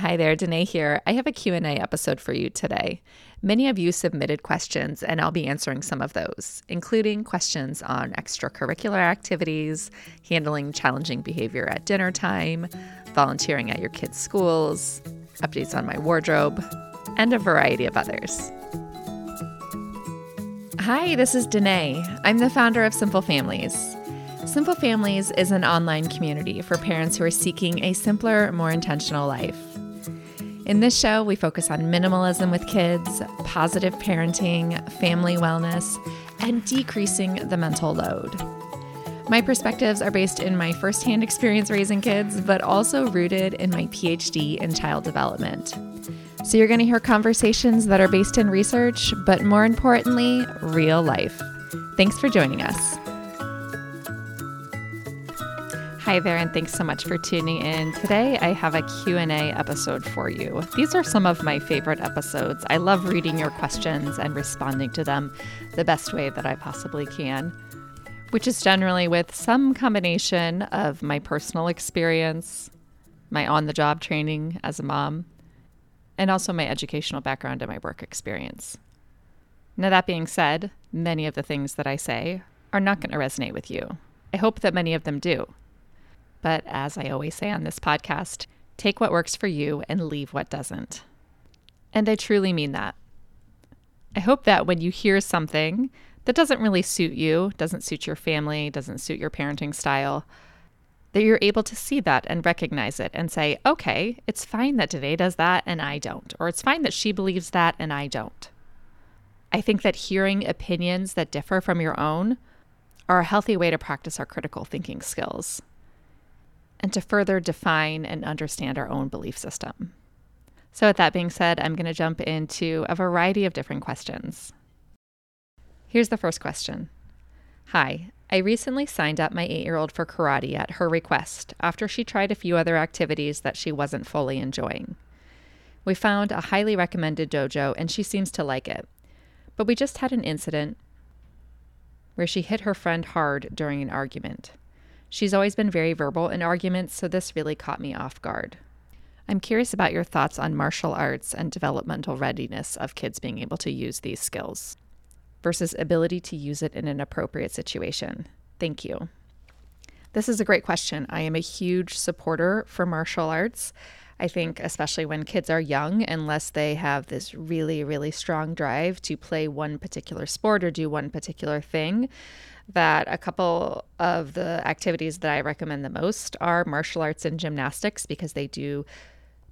Hi there, Danae here. I have a Q&A episode for you today. Many of you submitted questions and I'll be answering some of those, including questions on extracurricular activities, handling challenging behavior at dinner time, volunteering at your kids' schools, updates on my wardrobe, and a variety of others. Hi, this is Danae. I'm the founder of Simple Families. Simple Families is an online community for parents who are seeking a simpler, more intentional life. In this show, we focus on minimalism with kids, positive parenting, family wellness, and decreasing the mental load. My perspectives are based in my firsthand experience raising kids, but also rooted in my PhD in child development. So you're going to hear conversations that are based in research, but more importantly, real life. Thanks for joining us. Hi there and thanks so much for tuning in. Today I have a Q&A episode for you. These are some of my favorite episodes. I love reading your questions and responding to them the best way that I possibly can, which is generally with some combination of my personal experience, my on-the-job training as a mom, and also my educational background and my work experience. Now that being said, many of the things that I say are not going to resonate with you. I hope that many of them do. But as I always say on this podcast, take what works for you and leave what doesn't. And I truly mean that. I hope that when you hear something that doesn't really suit you, doesn't suit your family, doesn't suit your parenting style, that you're able to see that and recognize it and say, okay, it's fine that Danae does that and I don't, or it's fine that she believes that and I don't. I think that hearing opinions that differ from your own are a healthy way to practice our critical thinking skills and to further define and understand our own belief system. So, with that being said, I'm going to jump into a variety of different questions. Here's the first question Hi, I recently signed up my eight year old for karate at her request after she tried a few other activities that she wasn't fully enjoying. We found a highly recommended dojo and she seems to like it. But we just had an incident where she hit her friend hard during an argument. She's always been very verbal in arguments, so this really caught me off guard. I'm curious about your thoughts on martial arts and developmental readiness of kids being able to use these skills versus ability to use it in an appropriate situation. Thank you. This is a great question. I am a huge supporter for martial arts. I think, especially when kids are young, unless they have this really, really strong drive to play one particular sport or do one particular thing, that a couple of the activities that I recommend the most are martial arts and gymnastics because they do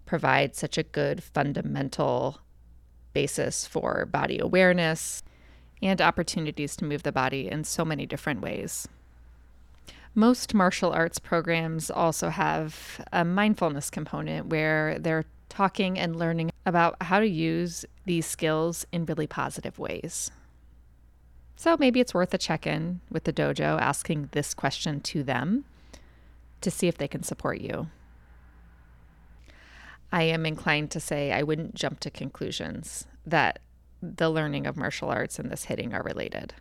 provide such a good fundamental basis for body awareness and opportunities to move the body in so many different ways. Most martial arts programs also have a mindfulness component where they're talking and learning about how to use these skills in really positive ways. So maybe it's worth a check in with the dojo asking this question to them to see if they can support you. I am inclined to say I wouldn't jump to conclusions that the learning of martial arts and this hitting are related.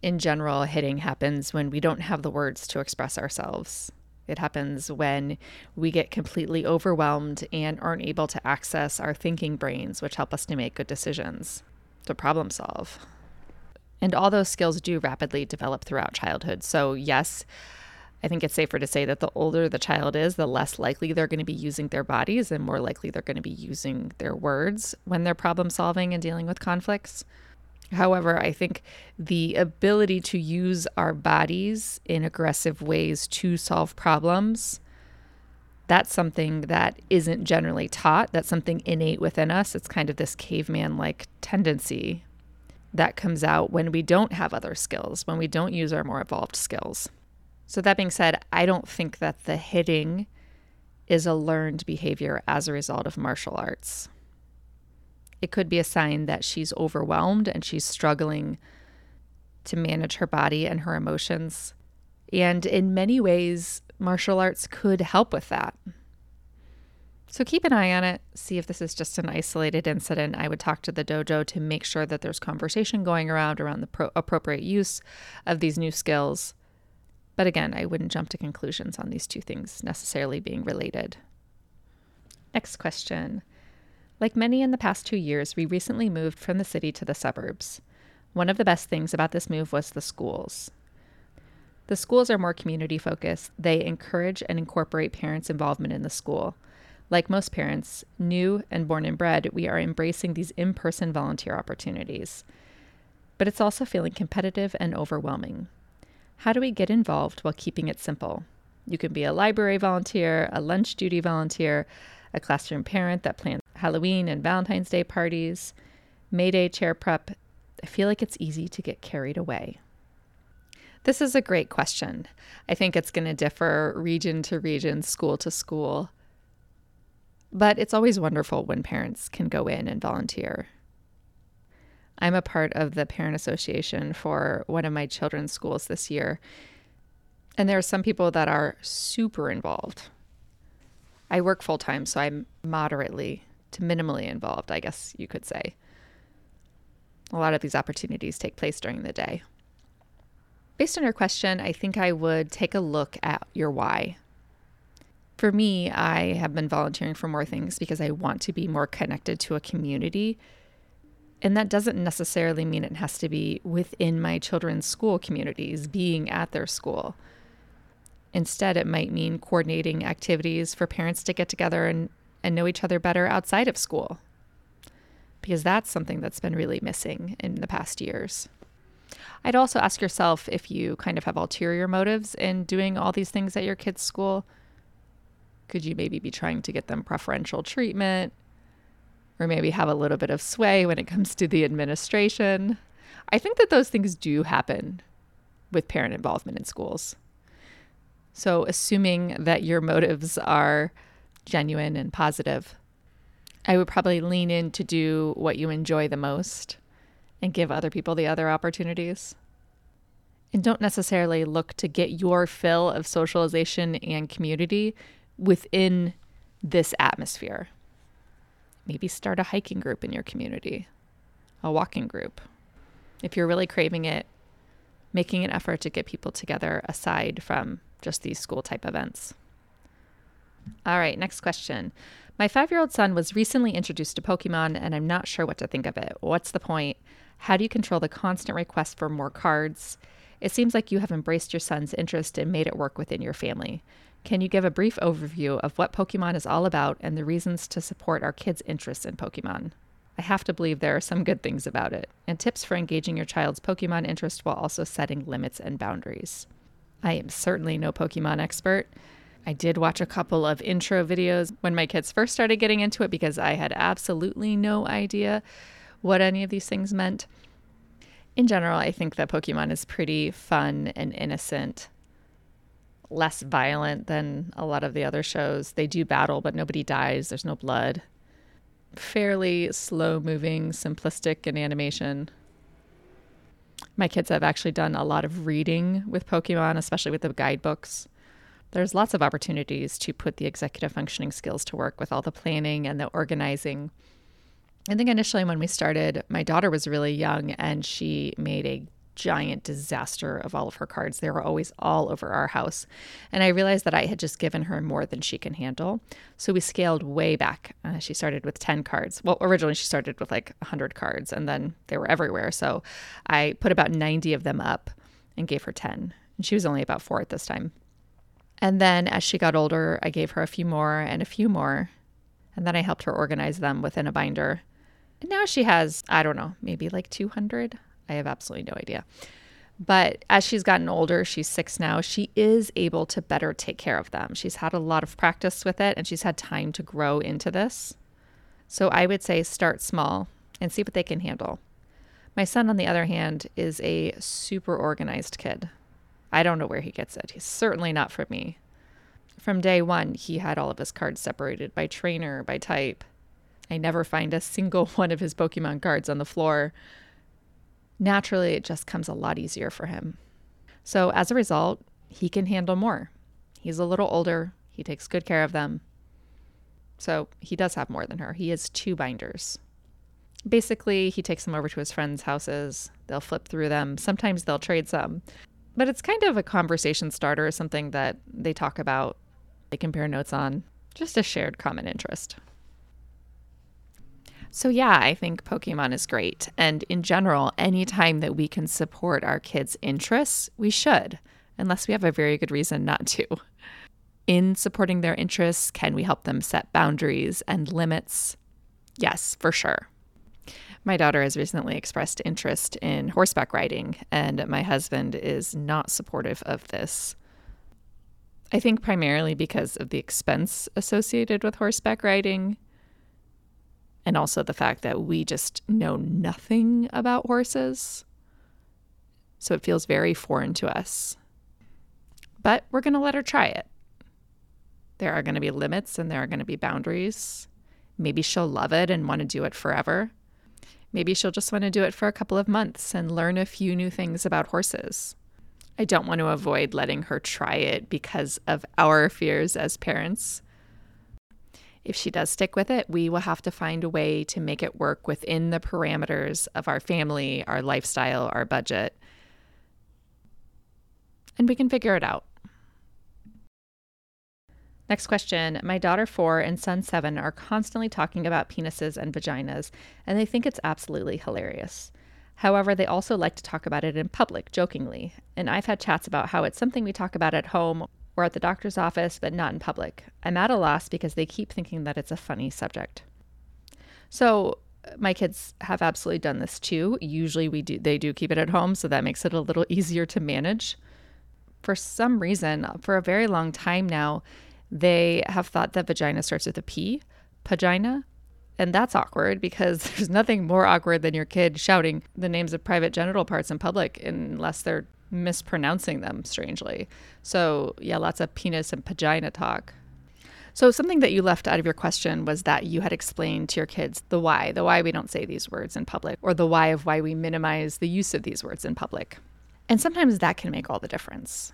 In general, hitting happens when we don't have the words to express ourselves. It happens when we get completely overwhelmed and aren't able to access our thinking brains, which help us to make good decisions, to problem solve. And all those skills do rapidly develop throughout childhood. So, yes, I think it's safer to say that the older the child is, the less likely they're going to be using their bodies and more likely they're going to be using their words when they're problem solving and dealing with conflicts. However, I think the ability to use our bodies in aggressive ways to solve problems that's something that isn't generally taught. That's something innate within us. It's kind of this caveman like tendency that comes out when we don't have other skills, when we don't use our more evolved skills. So, that being said, I don't think that the hitting is a learned behavior as a result of martial arts. It could be a sign that she's overwhelmed and she's struggling to manage her body and her emotions. And in many ways, martial arts could help with that. So keep an eye on it. See if this is just an isolated incident. I would talk to the dojo to make sure that there's conversation going around around the pro- appropriate use of these new skills. But again, I wouldn't jump to conclusions on these two things necessarily being related. Next question. Like many in the past two years, we recently moved from the city to the suburbs. One of the best things about this move was the schools. The schools are more community focused. They encourage and incorporate parents' involvement in the school. Like most parents, new and born and bred, we are embracing these in person volunteer opportunities. But it's also feeling competitive and overwhelming. How do we get involved while keeping it simple? You can be a library volunteer, a lunch duty volunteer, a classroom parent that plans Halloween and Valentine's Day parties, May Day chair prep. I feel like it's easy to get carried away. This is a great question. I think it's going to differ region to region, school to school. But it's always wonderful when parents can go in and volunteer. I'm a part of the parent association for one of my children's schools this year. And there are some people that are super involved. I work full time, so I'm moderately to minimally involved, I guess you could say. A lot of these opportunities take place during the day. Based on your question, I think I would take a look at your why. For me, I have been volunteering for more things because I want to be more connected to a community. And that doesn't necessarily mean it has to be within my children's school communities, being at their school. Instead, it might mean coordinating activities for parents to get together and, and know each other better outside of school. Because that's something that's been really missing in the past years. I'd also ask yourself if you kind of have ulterior motives in doing all these things at your kids' school. Could you maybe be trying to get them preferential treatment? Or maybe have a little bit of sway when it comes to the administration? I think that those things do happen with parent involvement in schools. So, assuming that your motives are genuine and positive, I would probably lean in to do what you enjoy the most and give other people the other opportunities. And don't necessarily look to get your fill of socialization and community within this atmosphere. Maybe start a hiking group in your community, a walking group. If you're really craving it, making an effort to get people together aside from just these school type events. All right, next question. My five year old son was recently introduced to Pokemon, and I'm not sure what to think of it. What's the point? How do you control the constant request for more cards? It seems like you have embraced your son's interest and made it work within your family. Can you give a brief overview of what Pokemon is all about and the reasons to support our kids' interests in Pokemon? I have to believe there are some good things about it, and tips for engaging your child's Pokemon interest while also setting limits and boundaries. I am certainly no Pokemon expert. I did watch a couple of intro videos when my kids first started getting into it because I had absolutely no idea what any of these things meant. In general, I think that Pokemon is pretty fun and innocent, less violent than a lot of the other shows. They do battle, but nobody dies, there's no blood. Fairly slow moving, simplistic in animation my kids have actually done a lot of reading with Pokemon, especially with the guidebooks. There's lots of opportunities to put the executive functioning skills to work with all the planning and the organizing. I think initially when we started, my daughter was really young and she made a giant disaster of all of her cards. They were always all over our house. And I realized that I had just given her more than she can handle. So we scaled way back. Uh, she started with 10 cards. Well, originally she started with like 100 cards and then they were everywhere. So I put about 90 of them up and gave her 10. And she was only about four at this time. And then as she got older, I gave her a few more and a few more. And then I helped her organize them within a binder. And now she has, I don't know, maybe like 200. I have absolutely no idea. But as she's gotten older, she's six now, she is able to better take care of them. She's had a lot of practice with it and she's had time to grow into this. So I would say start small and see what they can handle. My son, on the other hand, is a super organized kid. I don't know where he gets it. He's certainly not from me. From day one, he had all of his cards separated by trainer, by type. I never find a single one of his Pokemon cards on the floor naturally it just comes a lot easier for him. So as a result, he can handle more. He's a little older, he takes good care of them. So he does have more than her. He has two binders. Basically, he takes them over to his friends' houses. They'll flip through them. Sometimes they'll trade some. But it's kind of a conversation starter, something that they talk about, they compare notes on, just a shared common interest. So, yeah, I think Pokemon is great. And in general, anytime that we can support our kids' interests, we should, unless we have a very good reason not to. In supporting their interests, can we help them set boundaries and limits? Yes, for sure. My daughter has recently expressed interest in horseback riding, and my husband is not supportive of this. I think primarily because of the expense associated with horseback riding, and also the fact that we just know nothing about horses. So it feels very foreign to us. But we're going to let her try it. There are going to be limits and there are going to be boundaries. Maybe she'll love it and want to do it forever. Maybe she'll just want to do it for a couple of months and learn a few new things about horses. I don't want to avoid letting her try it because of our fears as parents. If she does stick with it, we will have to find a way to make it work within the parameters of our family, our lifestyle, our budget. And we can figure it out. Next question. My daughter four and son seven are constantly talking about penises and vaginas, and they think it's absolutely hilarious. However, they also like to talk about it in public, jokingly. And I've had chats about how it's something we talk about at home or at the doctor's office, but not in public. I'm at a loss because they keep thinking that it's a funny subject. So, my kids have absolutely done this too. Usually we do they do keep it at home, so that makes it a little easier to manage. For some reason, for a very long time now, they have thought that vagina starts with a P, vagina, and that's awkward because there's nothing more awkward than your kid shouting the names of private genital parts in public unless they're mispronouncing them strangely. So, yeah, lots of penis and vagina talk. So, something that you left out of your question was that you had explained to your kids the why, the why we don't say these words in public, or the why of why we minimize the use of these words in public. And sometimes that can make all the difference.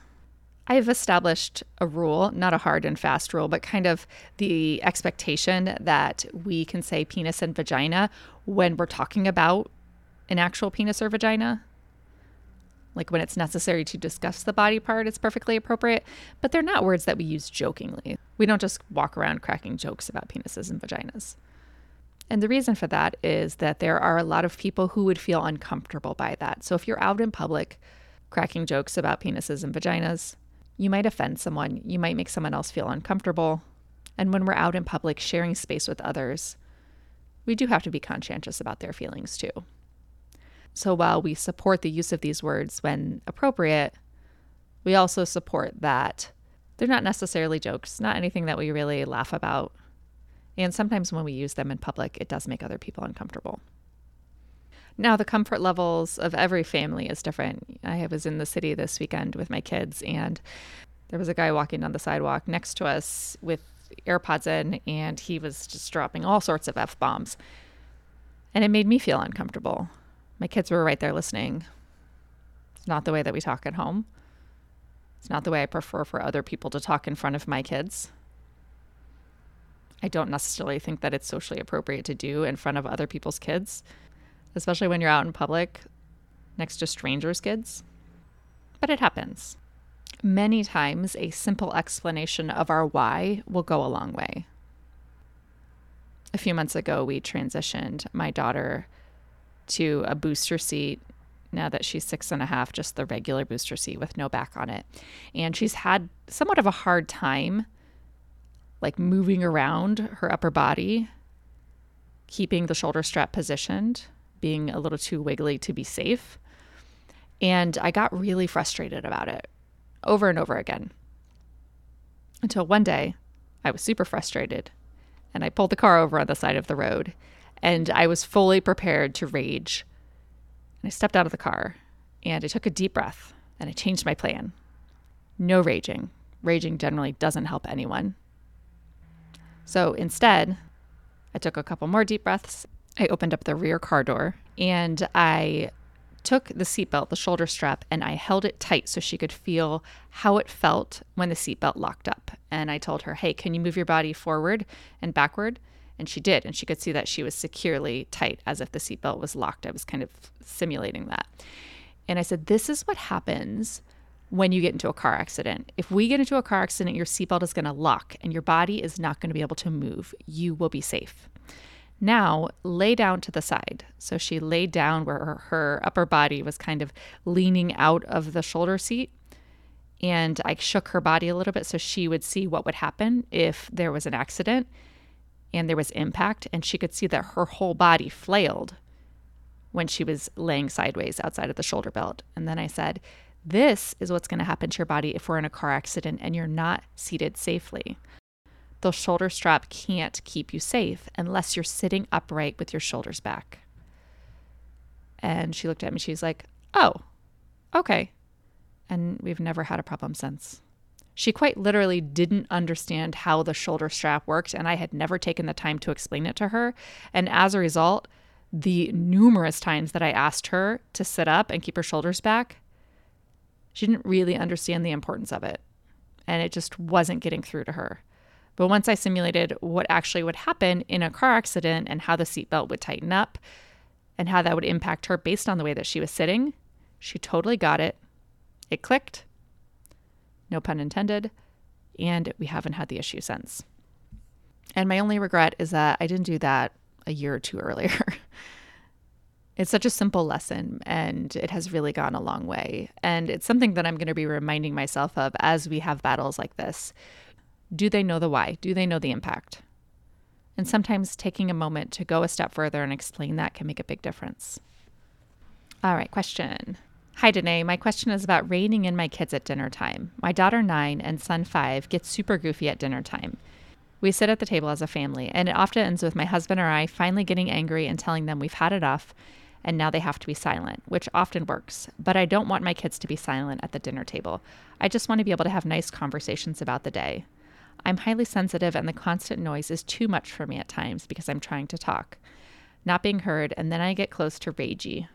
I've established a rule, not a hard and fast rule, but kind of the expectation that we can say penis and vagina when we're talking about an actual penis or vagina. Like when it's necessary to discuss the body part, it's perfectly appropriate, but they're not words that we use jokingly. We don't just walk around cracking jokes about penises and vaginas. And the reason for that is that there are a lot of people who would feel uncomfortable by that. So if you're out in public cracking jokes about penises and vaginas, you might offend someone, you might make someone else feel uncomfortable. And when we're out in public sharing space with others, we do have to be conscientious about their feelings too. So while we support the use of these words when appropriate, we also support that they're not necessarily jokes, not anything that we really laugh about. And sometimes when we use them in public, it does make other people uncomfortable. Now, the comfort levels of every family is different. I was in the city this weekend with my kids, and there was a guy walking down the sidewalk next to us with AirPods in, and he was just dropping all sorts of F bombs. And it made me feel uncomfortable. My kids were right there listening. It's not the way that we talk at home. It's not the way I prefer for other people to talk in front of my kids. I don't necessarily think that it's socially appropriate to do in front of other people's kids especially when you're out in public next to strangers' kids. But it happens. Many times, a simple explanation of our why will go a long way. A few months ago, we transitioned my daughter to a booster seat now that she's six and a half, just the regular booster seat with no back on it. And she's had somewhat of a hard time, like moving around her upper body, keeping the shoulder strap positioned being a little too wiggly to be safe. And I got really frustrated about it over and over again. Until one day, I was super frustrated and I pulled the car over on the side of the road and I was fully prepared to rage. And I stepped out of the car and I took a deep breath and I changed my plan. No raging. Raging generally doesn't help anyone. So instead, I took a couple more deep breaths I opened up the rear car door and I took the seatbelt, the shoulder strap, and I held it tight so she could feel how it felt when the seatbelt locked up. And I told her, Hey, can you move your body forward and backward? And she did. And she could see that she was securely tight as if the seatbelt was locked. I was kind of simulating that. And I said, This is what happens when you get into a car accident. If we get into a car accident, your seatbelt is going to lock and your body is not going to be able to move. You will be safe. Now lay down to the side. So she laid down where her, her upper body was kind of leaning out of the shoulder seat. And I shook her body a little bit so she would see what would happen if there was an accident and there was impact. And she could see that her whole body flailed when she was laying sideways outside of the shoulder belt. And then I said, This is what's going to happen to your body if we're in a car accident and you're not seated safely the shoulder strap can't keep you safe unless you're sitting upright with your shoulders back. And she looked at me, she's like, Oh, okay. And we've never had a problem since. She quite literally didn't understand how the shoulder strap worked, and I had never taken the time to explain it to her. And as a result, the numerous times that I asked her to sit up and keep her shoulders back, she didn't really understand the importance of it. And it just wasn't getting through to her. But once I simulated what actually would happen in a car accident and how the seatbelt would tighten up and how that would impact her based on the way that she was sitting, she totally got it. It clicked, no pun intended, and we haven't had the issue since. And my only regret is that I didn't do that a year or two earlier. it's such a simple lesson and it has really gone a long way. And it's something that I'm going to be reminding myself of as we have battles like this do they know the why? Do they know the impact? And sometimes taking a moment to go a step further and explain that can make a big difference. All right, question. Hi, Danae. My question is about reining in my kids at dinner time. My daughter, nine, and son, five, get super goofy at dinner time. We sit at the table as a family, and it often ends with my husband or I finally getting angry and telling them we've had enough and now they have to be silent, which often works. But I don't want my kids to be silent at the dinner table. I just want to be able to have nice conversations about the day. I'm highly sensitive, and the constant noise is too much for me at times because I'm trying to talk, not being heard, and then I get close to ragey.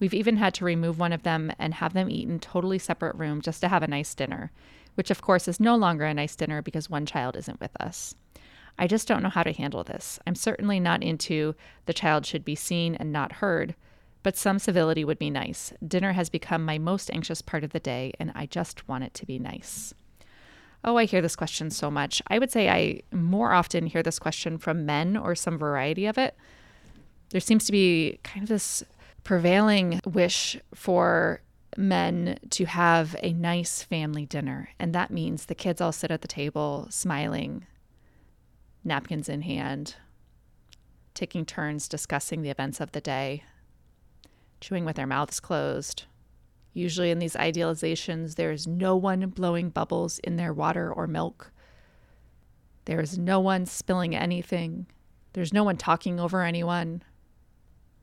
We've even had to remove one of them and have them eat in totally separate room just to have a nice dinner, which of course is no longer a nice dinner because one child isn't with us. I just don't know how to handle this. I'm certainly not into the child should be seen and not heard, but some civility would be nice. Dinner has become my most anxious part of the day, and I just want it to be nice. Oh, I hear this question so much. I would say I more often hear this question from men or some variety of it. There seems to be kind of this prevailing wish for men to have a nice family dinner. And that means the kids all sit at the table smiling, napkins in hand, taking turns discussing the events of the day, chewing with their mouths closed, Usually, in these idealizations, there is no one blowing bubbles in their water or milk. There is no one spilling anything. There's no one talking over anyone.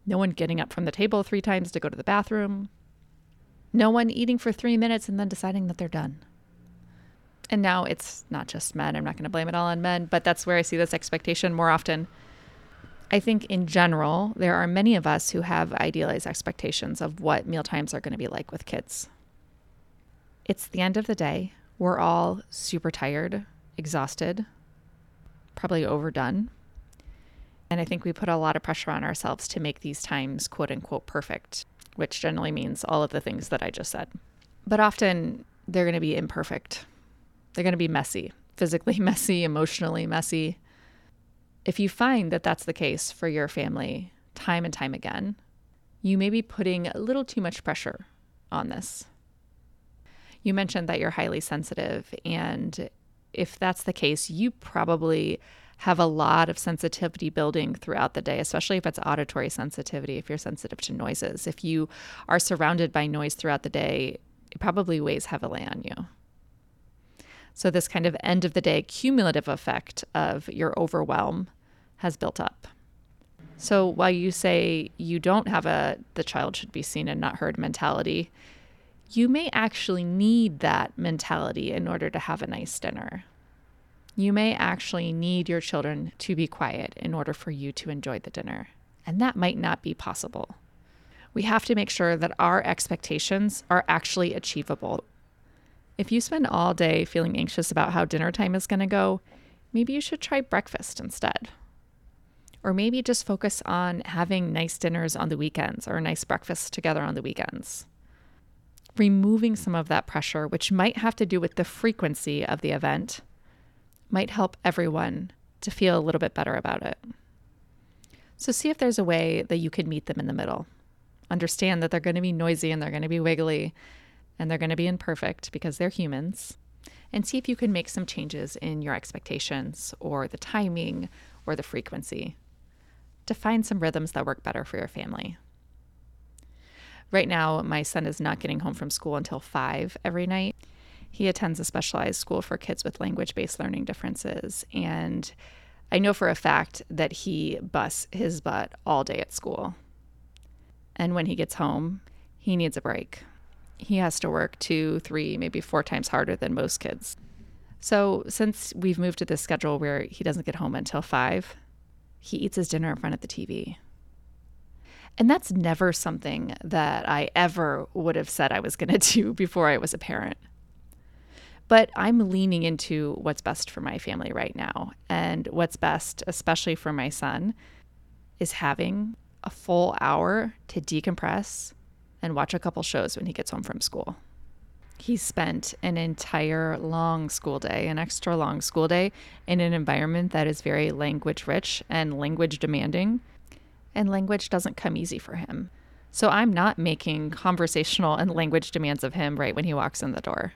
No one getting up from the table three times to go to the bathroom. No one eating for three minutes and then deciding that they're done. And now it's not just men. I'm not going to blame it all on men, but that's where I see this expectation more often I think in general, there are many of us who have idealized expectations of what meal times are going to be like with kids. It's the end of the day. We're all super tired, exhausted, probably overdone. And I think we put a lot of pressure on ourselves to make these times quote unquote perfect, which generally means all of the things that I just said. But often they're going to be imperfect. They're going to be messy, physically messy, emotionally messy. If you find that that's the case for your family time and time again, you may be putting a little too much pressure on this. You mentioned that you're highly sensitive, and if that's the case, you probably have a lot of sensitivity building throughout the day, especially if it's auditory sensitivity, if you're sensitive to noises. If you are surrounded by noise throughout the day, it probably weighs heavily on you. So, this kind of end of the day cumulative effect of your overwhelm has built up. So, while you say you don't have a the child should be seen and not heard mentality, you may actually need that mentality in order to have a nice dinner. You may actually need your children to be quiet in order for you to enjoy the dinner, and that might not be possible. We have to make sure that our expectations are actually achievable if you spend all day feeling anxious about how dinner time is going to go, maybe you should try breakfast instead. Or maybe just focus on having nice dinners on the weekends or nice breakfasts together on the weekends. Removing some of that pressure, which might have to do with the frequency of the event, might help everyone to feel a little bit better about it. So see if there's a way that you could meet them in the middle. Understand that they're going to be noisy and they're going to be wiggly and they're going to be imperfect because they're humans. And see if you can make some changes in your expectations or the timing or the frequency to find some rhythms that work better for your family. Right now, my son is not getting home from school until five every night. He attends a specialized school for kids with language based learning differences. And I know for a fact that he busts his butt all day at school. And when he gets home, he needs a break. He has to work two, three, maybe four times harder than most kids. So, since we've moved to this schedule where he doesn't get home until five, he eats his dinner in front of the TV. And that's never something that I ever would have said I was going to do before I was a parent. But I'm leaning into what's best for my family right now. And what's best, especially for my son, is having a full hour to decompress and watch a couple shows when he gets home from school. He spent an entire long school day, an extra long school day, in an environment that is very language rich and language demanding and language doesn't come easy for him. So I'm not making conversational and language demands of him right when he walks in the door.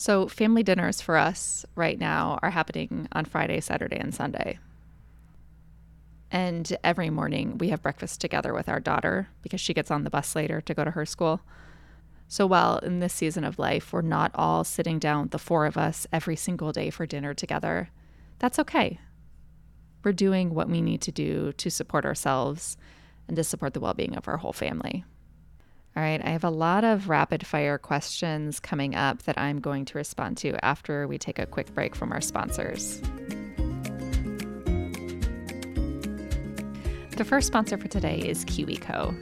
So, family dinners for us right now are happening on Friday, Saturday, and Sunday. And every morning we have breakfast together with our daughter because she gets on the bus later to go to her school. So, while in this season of life we're not all sitting down, the four of us, every single day for dinner together, that's okay we're doing what we need to do to support ourselves and to support the well being of our whole family. All right, I have a lot of rapid fire questions coming up that I'm going to respond to after we take a quick break from our sponsors. The first sponsor for today is KiwiCo.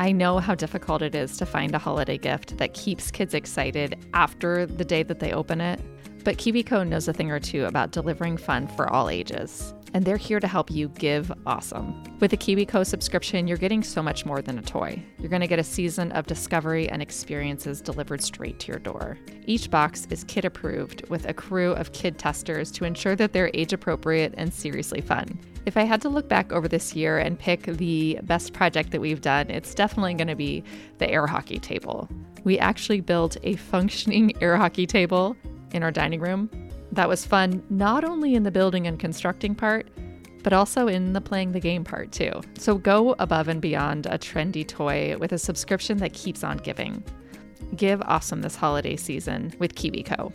I know how difficult it is to find a holiday gift that keeps kids excited after the day that they open it, but KiwiCo knows a thing or two about delivering fun for all ages and they're here to help you give awesome. With a KiwiCo subscription, you're getting so much more than a toy. You're going to get a season of discovery and experiences delivered straight to your door. Each box is kid approved with a crew of kid testers to ensure that they're age appropriate and seriously fun. If I had to look back over this year and pick the best project that we've done, it's definitely going to be the air hockey table. We actually built a functioning air hockey table in our dining room that was fun not only in the building and constructing part, but also in the playing the game part too. So go above and beyond a trendy toy with a subscription that keeps on giving. Give awesome this holiday season with KiwiCo.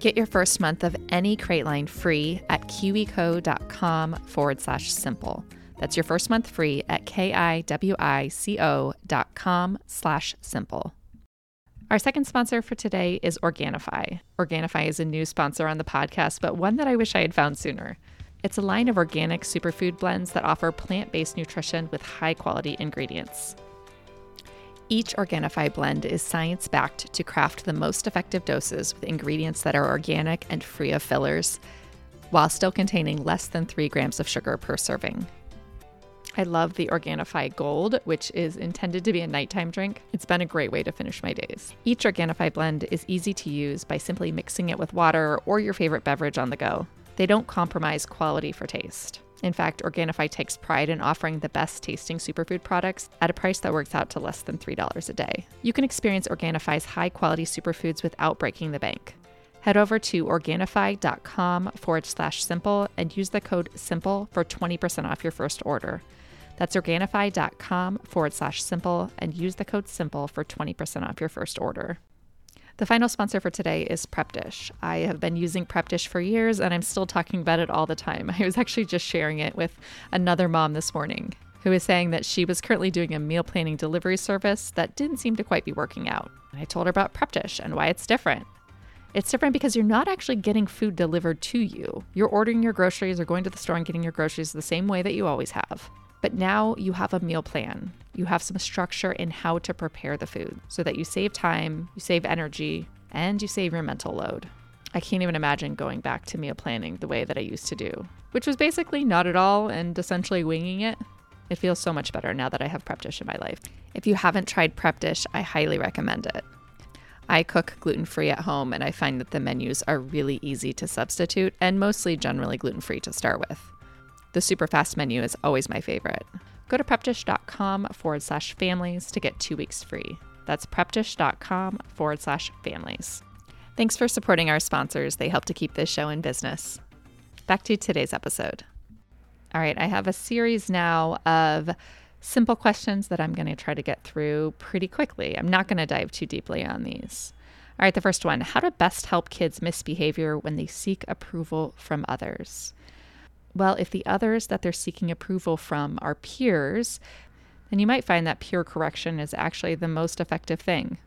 Get your first month of any crate line free at kiwico.com forward slash simple. That's your first month free at K-I-W-I-C-O dot com slash simple. Our second sponsor for today is Organifi. Organifi is a new sponsor on the podcast, but one that I wish I had found sooner. It's a line of organic superfood blends that offer plant based nutrition with high quality ingredients. Each Organifi blend is science backed to craft the most effective doses with ingredients that are organic and free of fillers, while still containing less than 3 grams of sugar per serving. I love the Organifi Gold, which is intended to be a nighttime drink. It's been a great way to finish my days. Each Organifi blend is easy to use by simply mixing it with water or your favorite beverage on the go. They don't compromise quality for taste. In fact, Organifi takes pride in offering the best tasting superfood products at a price that works out to less than $3 a day. You can experience Organifi's high quality superfoods without breaking the bank. Head over to Organifi.com forward slash simple and use the code SIMPLE for 20% off your first order. That's Organifi.com forward slash simple and use the code SIMPLE for 20% off your first order. The final sponsor for today is Prep Dish. I have been using Prep Dish for years and I'm still talking about it all the time. I was actually just sharing it with another mom this morning who was saying that she was currently doing a meal planning delivery service that didn't seem to quite be working out. I told her about Prep Dish and why it's different. It's different because you're not actually getting food delivered to you. You're ordering your groceries or going to the store and getting your groceries the same way that you always have. But now you have a meal plan. You have some structure in how to prepare the food so that you save time, you save energy, and you save your mental load. I can't even imagine going back to meal planning the way that I used to do, which was basically not at all and essentially winging it. It feels so much better now that I have Prep Dish in my life. If you haven't tried Prep Dish, I highly recommend it. I cook gluten free at home and I find that the menus are really easy to substitute and mostly generally gluten free to start with. The super fast menu is always my favorite. Go to prepdish.com forward slash families to get two weeks free. That's prepdish.com forward slash families. Thanks for supporting our sponsors. They help to keep this show in business. Back to today's episode. All right, I have a series now of simple questions that I'm going to try to get through pretty quickly. I'm not going to dive too deeply on these. All right, the first one How to best help kids misbehavior when they seek approval from others. Well, if the others that they're seeking approval from are peers, then you might find that peer correction is actually the most effective thing.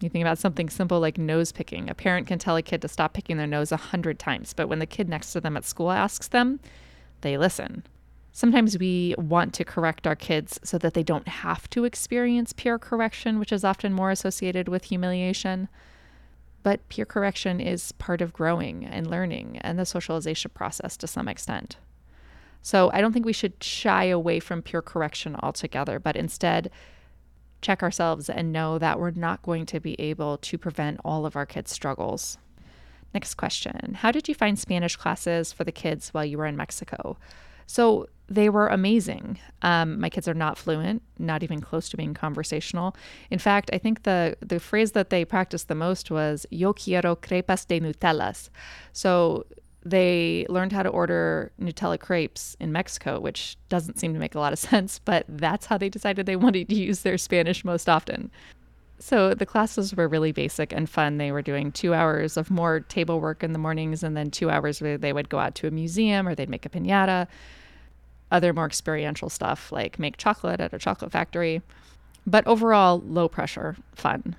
You think about something simple like nose picking. A parent can tell a kid to stop picking their nose a hundred times, but when the kid next to them at school asks them, they listen. Sometimes we want to correct our kids so that they don't have to experience peer correction, which is often more associated with humiliation. But peer correction is part of growing and learning and the socialization process to some extent. So I don't think we should shy away from peer correction altogether, but instead check ourselves and know that we're not going to be able to prevent all of our kids' struggles. Next question How did you find Spanish classes for the kids while you were in Mexico? So they were amazing. Um, my kids are not fluent, not even close to being conversational. In fact, I think the the phrase that they practiced the most was "Yo quiero crepas de Nutellas." So they learned how to order Nutella crepes in Mexico, which doesn't seem to make a lot of sense, but that's how they decided they wanted to use their Spanish most often. So the classes were really basic and fun. They were doing two hours of more table work in the mornings, and then two hours where they would go out to a museum or they'd make a pinata. Other more experiential stuff like make chocolate at a chocolate factory. But overall, low pressure, fun.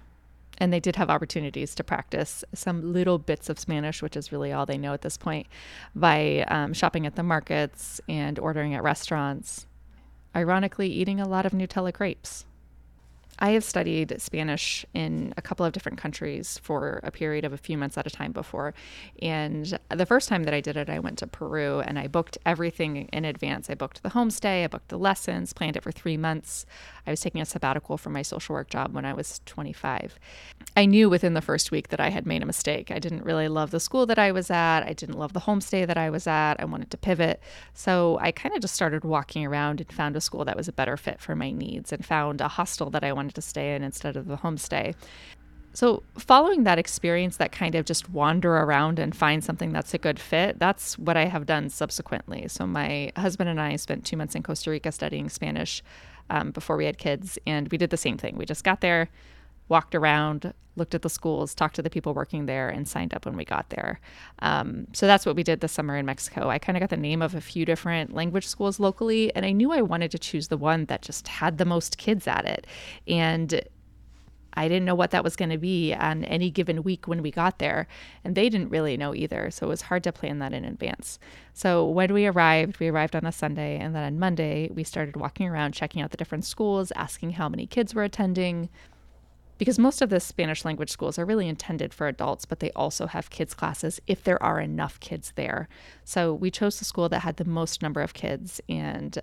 And they did have opportunities to practice some little bits of Spanish, which is really all they know at this point, by um, shopping at the markets and ordering at restaurants. Ironically, eating a lot of Nutella crepes. I have studied Spanish in a couple of different countries for a period of a few months at a time before. And the first time that I did it, I went to Peru and I booked everything in advance. I booked the homestay, I booked the lessons, planned it for three months. I was taking a sabbatical from my social work job when I was 25. I knew within the first week that I had made a mistake. I didn't really love the school that I was at, I didn't love the homestay that I was at. I wanted to pivot. So I kind of just started walking around and found a school that was a better fit for my needs and found a hostel that I wanted to stay in instead of the homestay. So, following that experience, that kind of just wander around and find something that's a good fit, that's what I have done subsequently. So, my husband and I spent two months in Costa Rica studying Spanish um, before we had kids, and we did the same thing. We just got there, walked around, looked at the schools, talked to the people working there, and signed up when we got there. Um, so that's what we did this summer in Mexico. I kind of got the name of a few different language schools locally, and I knew I wanted to choose the one that just had the most kids at it. And I didn't know what that was going to be on any given week when we got there, and they didn't really know either. So it was hard to plan that in advance. So when we arrived, we arrived on a Sunday, and then on Monday, we started walking around, checking out the different schools, asking how many kids were attending, because most of the Spanish language schools are really intended for adults, but they also have kids classes if there are enough kids there. So we chose the school that had the most number of kids, and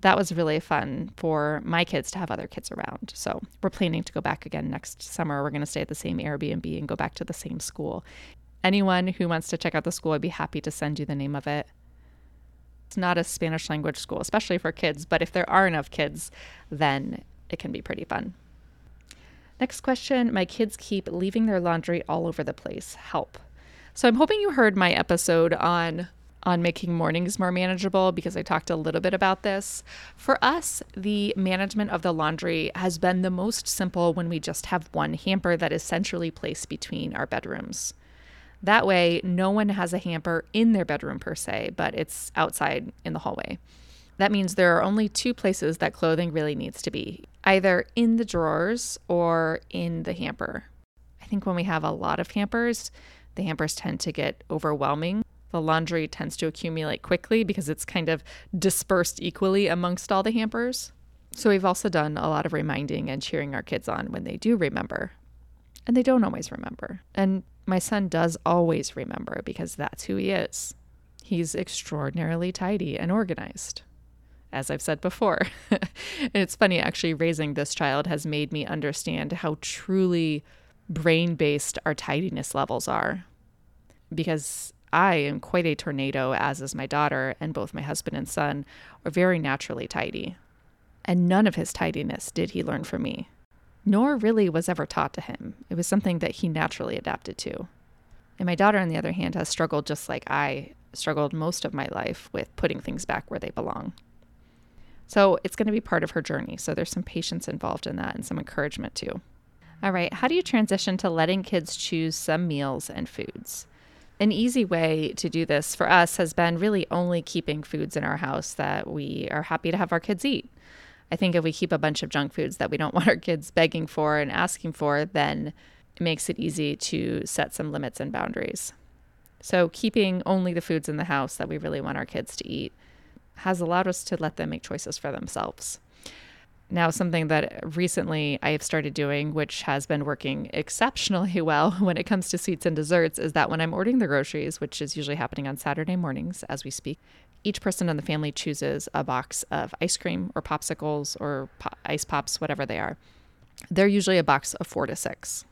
that was really fun for my kids to have other kids around. So we're planning to go back again next summer. We're going to stay at the same Airbnb and go back to the same school. Anyone who wants to check out the school, I'd be happy to send you the name of it. It's not a Spanish language school, especially for kids, but if there are enough kids, then it can be pretty fun. Next question My kids keep leaving their laundry all over the place. Help. So I'm hoping you heard my episode on on making mornings more manageable because I talked a little bit about this. For us, the management of the laundry has been the most simple when we just have one hamper that is centrally placed between our bedrooms. That way, no one has a hamper in their bedroom per se, but it's outside in the hallway. That means there are only two places that clothing really needs to be either in the drawers or in the hamper. I think when we have a lot of hampers, the hampers tend to get overwhelming. The laundry tends to accumulate quickly because it's kind of dispersed equally amongst all the hampers. So we've also done a lot of reminding and cheering our kids on when they do remember. And they don't always remember. And my son does always remember because that's who he is. He's extraordinarily tidy and organized as I've said before. and it's funny, actually, raising this child has made me understand how truly brain based our tidiness levels are. Because I am quite a tornado, as is my daughter, and both my husband and son are very naturally tidy. And none of his tidiness did he learn from me, nor really was ever taught to him. It was something that he naturally adapted to. And my daughter, on the other hand, has struggled just like I struggled most of my life with putting things back where they belong. So it's going to be part of her journey. So there's some patience involved in that and some encouragement too. All right, how do you transition to letting kids choose some meals and foods? An easy way to do this for us has been really only keeping foods in our house that we are happy to have our kids eat. I think if we keep a bunch of junk foods that we don't want our kids begging for and asking for, then it makes it easy to set some limits and boundaries. So, keeping only the foods in the house that we really want our kids to eat has allowed us to let them make choices for themselves. Now, something that recently I have started doing, which has been working exceptionally well when it comes to sweets and desserts, is that when I'm ordering the groceries, which is usually happening on Saturday mornings as we speak, each person in the family chooses a box of ice cream or popsicles or po- ice pops, whatever they are. They're usually a box of four to six.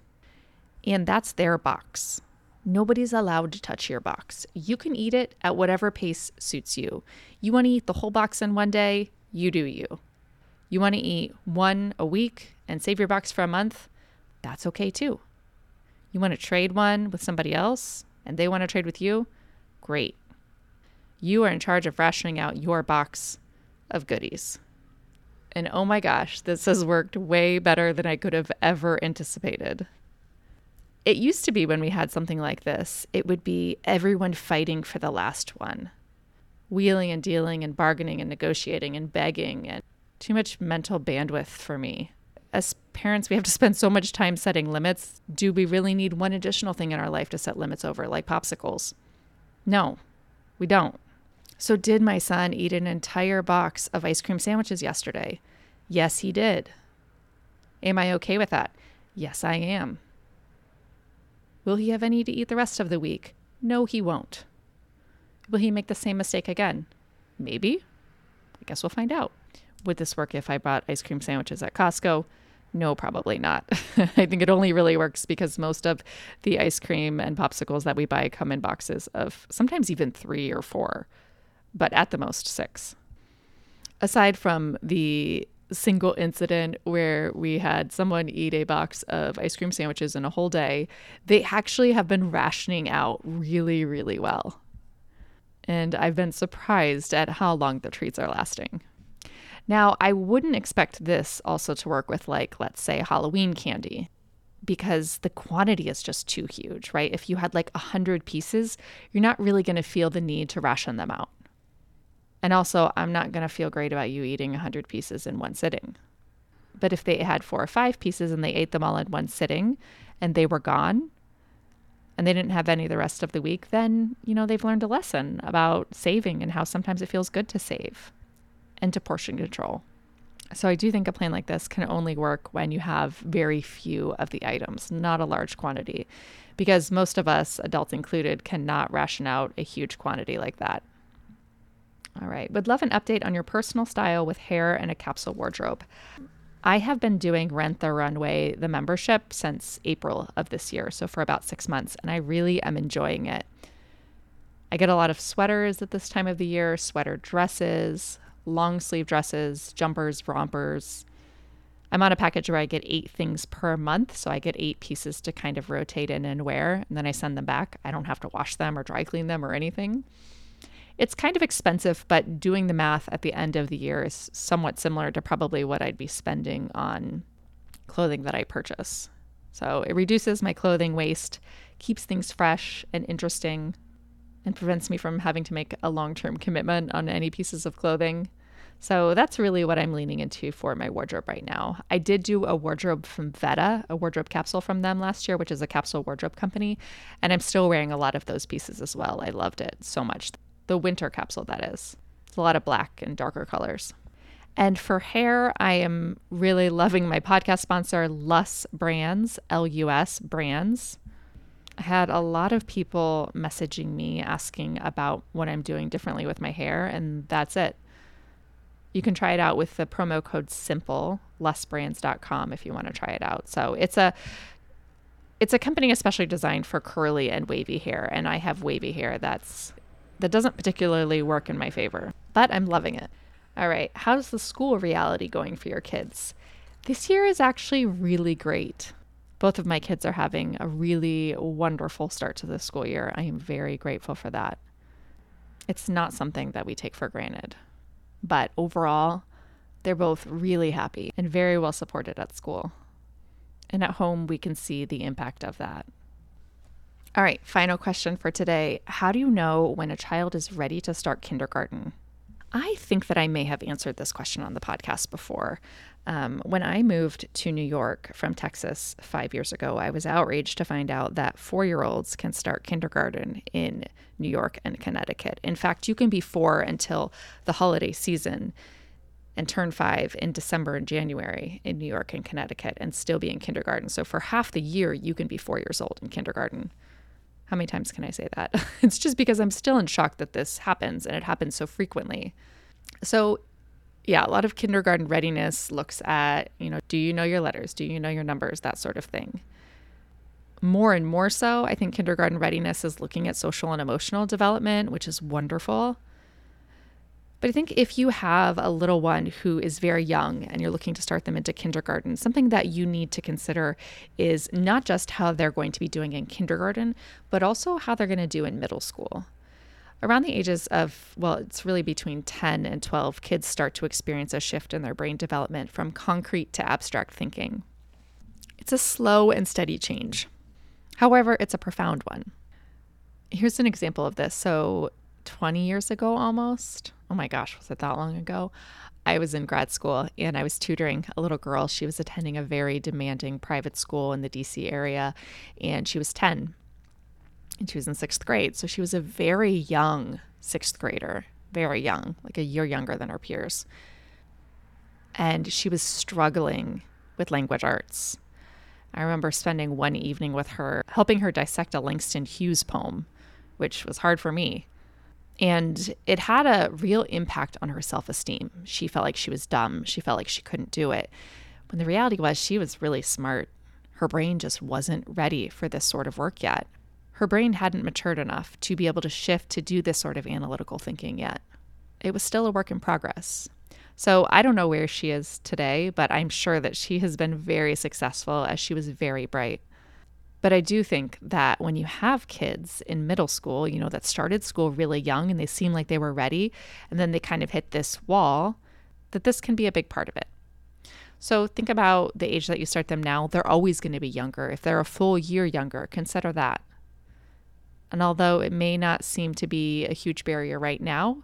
And that's their box. Nobody's allowed to touch your box. You can eat it at whatever pace suits you. You want to eat the whole box in one day? You do you. You want to eat one a week and save your box for a month? That's okay too. You want to trade one with somebody else and they want to trade with you? Great. You are in charge of rationing out your box of goodies. And oh my gosh, this has worked way better than I could have ever anticipated. It used to be when we had something like this, it would be everyone fighting for the last one, wheeling and dealing and bargaining and negotiating and begging, and too much mental bandwidth for me. As parents, we have to spend so much time setting limits. Do we really need one additional thing in our life to set limits over, like popsicles? No, we don't. So, did my son eat an entire box of ice cream sandwiches yesterday? Yes, he did. Am I okay with that? Yes, I am. Will he have any to eat the rest of the week? No, he won't. Will he make the same mistake again? Maybe. I guess we'll find out. Would this work if I bought ice cream sandwiches at Costco? No, probably not. I think it only really works because most of the ice cream and popsicles that we buy come in boxes of sometimes even three or four, but at the most six. Aside from the single incident where we had someone eat a box of ice cream sandwiches in a whole day, they actually have been rationing out really, really well. And I've been surprised at how long the treats are lasting. Now, I wouldn't expect this also to work with, like, let's say Halloween candy, because the quantity is just too huge, right? If you had like 100 pieces, you're not really going to feel the need to ration them out. And also, I'm not going to feel great about you eating 100 pieces in one sitting. But if they had four or five pieces and they ate them all in one sitting and they were gone and they didn't have any the rest of the week, then, you know, they've learned a lesson about saving and how sometimes it feels good to save and to portion control. So I do think a plan like this can only work when you have very few of the items, not a large quantity, because most of us, adults included, cannot ration out a huge quantity like that. All right. Would love an update on your personal style with hair and a capsule wardrobe. I have been doing Rent the Runway, the membership, since April of this year, so for about six months, and I really am enjoying it. I get a lot of sweaters at this time of the year, sweater dresses, long sleeve dresses, jumpers, rompers. I'm on a package where I get eight things per month, so I get eight pieces to kind of rotate in and wear, and then I send them back. I don't have to wash them or dry clean them or anything. It's kind of expensive, but doing the math at the end of the year is somewhat similar to probably what I'd be spending on clothing that I purchase. So it reduces my clothing waste, keeps things fresh and interesting, and prevents me from having to make a long term commitment on any pieces of clothing. So that's really what I'm leaning into for my wardrobe right now. I did do a wardrobe from Vetta, a wardrobe capsule from them last year, which is a capsule wardrobe company, and I'm still wearing a lot of those pieces as well. I loved it so much the winter capsule, that is. It's a lot of black and darker colors. And for hair, I am really loving my podcast sponsor, Lus Brands, L U S Brands. I had a lot of people messaging me asking about what I'm doing differently with my hair, and that's it. You can try it out with the promo code SIMPLE, lusbrands.com, if you want to try it out. So it's a It's a company especially designed for curly and wavy hair, and I have wavy hair that's that doesn't particularly work in my favor, but I'm loving it. All right, how's the school reality going for your kids? This year is actually really great. Both of my kids are having a really wonderful start to the school year. I am very grateful for that. It's not something that we take for granted. But overall, they're both really happy and very well supported at school. And at home, we can see the impact of that. All right, final question for today. How do you know when a child is ready to start kindergarten? I think that I may have answered this question on the podcast before. Um, when I moved to New York from Texas five years ago, I was outraged to find out that four year olds can start kindergarten in New York and Connecticut. In fact, you can be four until the holiday season and turn five in December and January in New York and Connecticut and still be in kindergarten. So for half the year, you can be four years old in kindergarten. How many times can I say that? it's just because I'm still in shock that this happens and it happens so frequently. So, yeah, a lot of kindergarten readiness looks at, you know, do you know your letters? Do you know your numbers? That sort of thing. More and more so, I think kindergarten readiness is looking at social and emotional development, which is wonderful. But I think if you have a little one who is very young and you're looking to start them into kindergarten, something that you need to consider is not just how they're going to be doing in kindergarten, but also how they're going to do in middle school. Around the ages of, well, it's really between 10 and 12, kids start to experience a shift in their brain development from concrete to abstract thinking. It's a slow and steady change. However, it's a profound one. Here's an example of this. So, 20 years ago almost, oh my gosh, was it that long ago? I was in grad school and I was tutoring a little girl. She was attending a very demanding private school in the DC area and she was 10 and she was in sixth grade. So she was a very young sixth grader, very young, like a year younger than her peers. And she was struggling with language arts. I remember spending one evening with her, helping her dissect a Langston Hughes poem, which was hard for me and it had a real impact on her self esteem. She felt like she was dumb. She felt like she couldn't do it. When the reality was, she was really smart. Her brain just wasn't ready for this sort of work yet. Her brain hadn't matured enough to be able to shift to do this sort of analytical thinking yet. It was still a work in progress. So I don't know where she is today, but I'm sure that she has been very successful as she was very bright. But I do think that when you have kids in middle school, you know, that started school really young and they seem like they were ready, and then they kind of hit this wall, that this can be a big part of it. So think about the age that you start them now. They're always going to be younger. If they're a full year younger, consider that. And although it may not seem to be a huge barrier right now,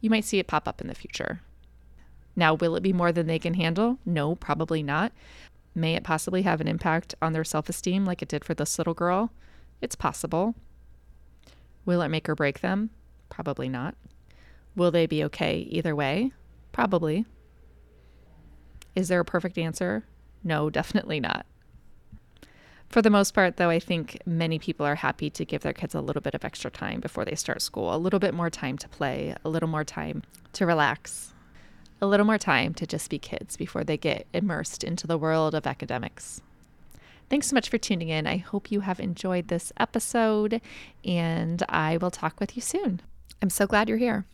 you might see it pop up in the future. Now, will it be more than they can handle? No, probably not. May it possibly have an impact on their self esteem like it did for this little girl? It's possible. Will it make or break them? Probably not. Will they be okay either way? Probably. Is there a perfect answer? No, definitely not. For the most part, though, I think many people are happy to give their kids a little bit of extra time before they start school, a little bit more time to play, a little more time to relax, a little more time to just be kids before they get immersed into the world of academics. Thanks so much for tuning in. I hope you have enjoyed this episode, and I will talk with you soon. I'm so glad you're here.